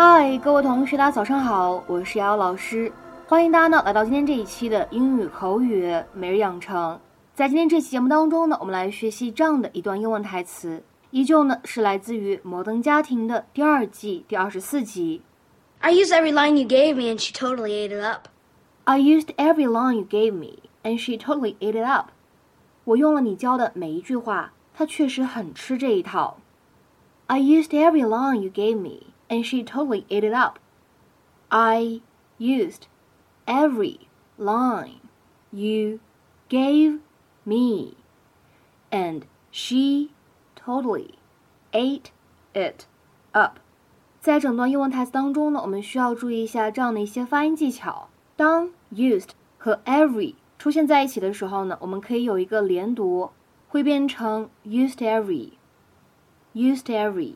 嗨，各位同学，大家早上好，我是瑶瑶老师，欢迎大家呢来到今天这一期的英语口语每日养成。在今天这期节目当中呢，我们来学习这样的一段英文台词，依旧呢是来自于《摩登家庭》的第二季第二十四集。I used every line you gave me, and she totally ate it up. I used every line you gave me, and she totally ate it up. 我用了你教的每一句话，她确实很吃这一套。I used every line you gave me and she totally ate it up. I used every line you gave me, and she totally ate it up. 在整段英文台词当中呢，我们需要注意一下这样的一些发音技巧。当 used 和 every 出现在一起的时候呢，我们可以有一个连读，会变成 used every，used every。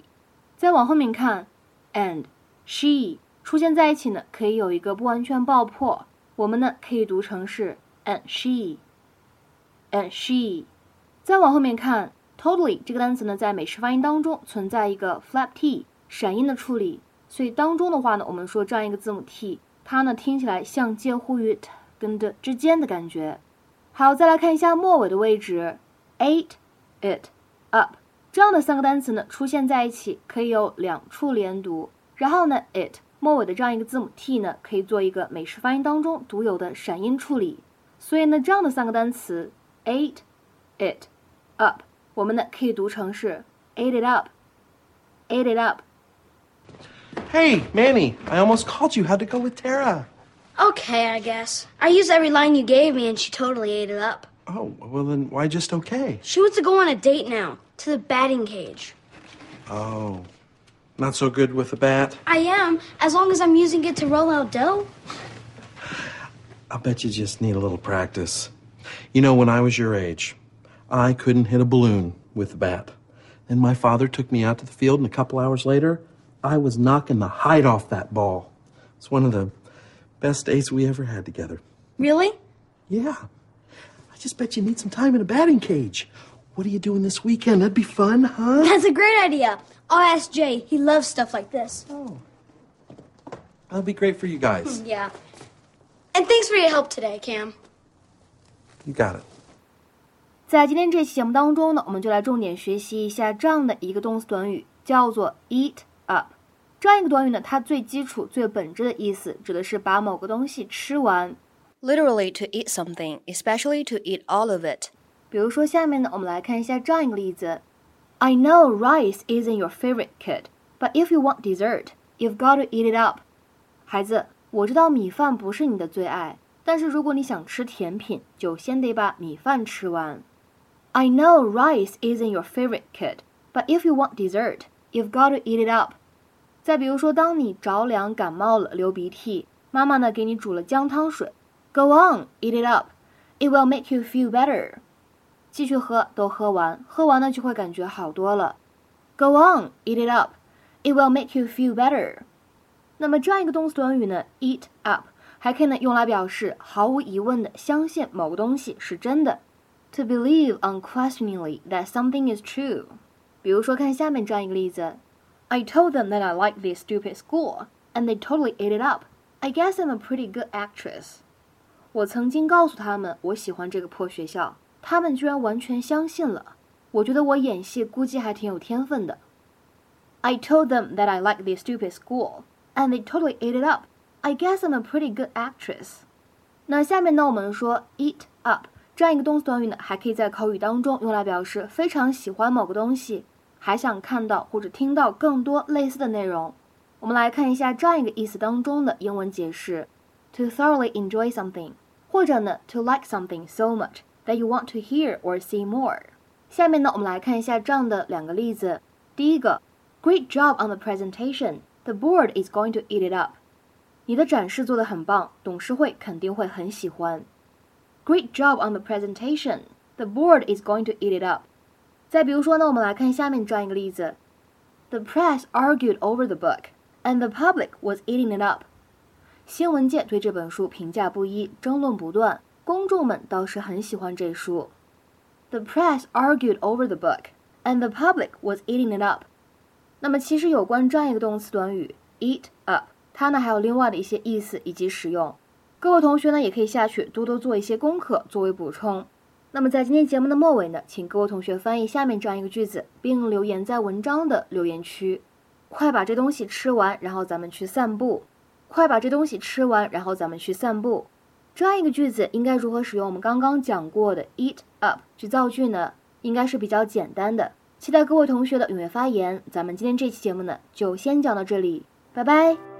再往后面看。 and she 出现在一起呢，可以有一个不完全爆破，我们呢可以读成是 and she，and she。再往后面看，totally 这个单词呢，在美式发音当中存在一个 flap t 闪音的处理，所以当中的话呢，我们说这样一个字母 t，它呢听起来像介乎于 t 跟的之间的感觉。好，再来看一下末尾的位置，ate it up。这样的三个单词呢，出现在一起可以有两处连读，然后呢，it 末尾的这样一个字母 t 呢，可以做一个美式发音当中独有的闪音处理。所以呢，这样的三个单词，ate it up，我们呢可以读成是 ate it up，ate it up。Hey, Manny, I almost called you. How'd it go with Tara? Okay, I guess. I used every line you gave me, and she totally ate it up. Oh, well, then why just okay? She wants to go on a date now to the batting cage. Oh, not so good with the bat? I am, as long as I'm using it to roll out dough. I bet you just need a little practice. You know, when I was your age, I couldn't hit a balloon with the bat. Then my father took me out to the field, and a couple hours later, I was knocking the hide off that ball. It's one of the best days we ever had together. Really? Yeah. I just bet you need some time in a batting cage. What are you doing this weekend? That'd be fun, huh? That's a great idea. I'll ask Jay. He loves stuff like this. Oh. That'll be great for you guys. Yeah. And thanks for your help today, Cam. You got it. 在今天这期节目当中呢，我们就来重点学习一下这样的一个动词短语，叫做 eat up。这样一个短语呢，它最基础、最本质的意思指的是把某个东西吃完，literally to eat something, especially to eat all of it。 比如说下面呢，我们来看一下这样一个例子：I know rice isn't your favorite kid, but if you want dessert, you've got to eat it up。孩子，我知道米饭不是你的最爱，但是如果你想吃甜品，就先得把米饭吃完。I know rice isn't your favorite kid, but if you want dessert, you've got to eat it up。再比如说，当你着凉、感冒了、流鼻涕，妈妈呢给你煮了姜汤水，Go on, eat it up. It will make you feel better. 继续喝，都喝完，喝完呢就会感觉好多了。Go on, eat it up. It will make you feel better. 那么这样一个动词短语呢，eat up，还可以呢用来表示毫无疑问的相信某个东西是真的，to believe unquestioningly that something is true。比如说，看下面这样一个例子：I told them that I like this stupid school, and they totally ate it up. I guess I'm a pretty good actress. 我曾经告诉他们我喜欢这个破学校。他们居然完全相信了。我觉得我演戏估计还挺有天分的。I told them that I like this stupid school, and they totally ate it up. I guess I'm a pretty good actress. 那下面呢，我们说 eat up 这样一个动词短语呢，还可以在口语当中用来表示非常喜欢某个东西，还想看到或者听到更多类似的内容。我们来看一下这样一个意思当中的英文解释：to thoroughly enjoy something，或者呢，to like something so much。that you want to hear or see more。下面呢，我们来看一下这样的两个例子。第一个，Great job on the presentation. The board is going to eat it up. 你的展示做得很棒，董事会肯定会很喜欢。Great job on the presentation. The board is going to eat it up. 再比如说呢，我们来看下面这样一个例子：The press argued over the book, and the public was eating it up. 新闻界对这本书评价不一，争论不断。 公众们倒是很喜欢这书。The press argued over the book, and the public was eating it up。那么，其实有关这样一个动词短语 eat up，它呢还有另外的一些意思以及使用。各位同学呢也可以下去多多做一些功课作为补充。那么在今天节目的末尾呢，请各位同学翻译下面这样一个句子，并留言在文章的留言区。快把这东西吃完，然后咱们去散步。快把这东西吃完，然后咱们去散步。这样一个句子应该如何使用我们刚刚讲过的 eat up 去造句呢？应该是比较简单的。期待各位同学的踊跃发言。咱们今天这期节目呢，就先讲到这里，拜拜。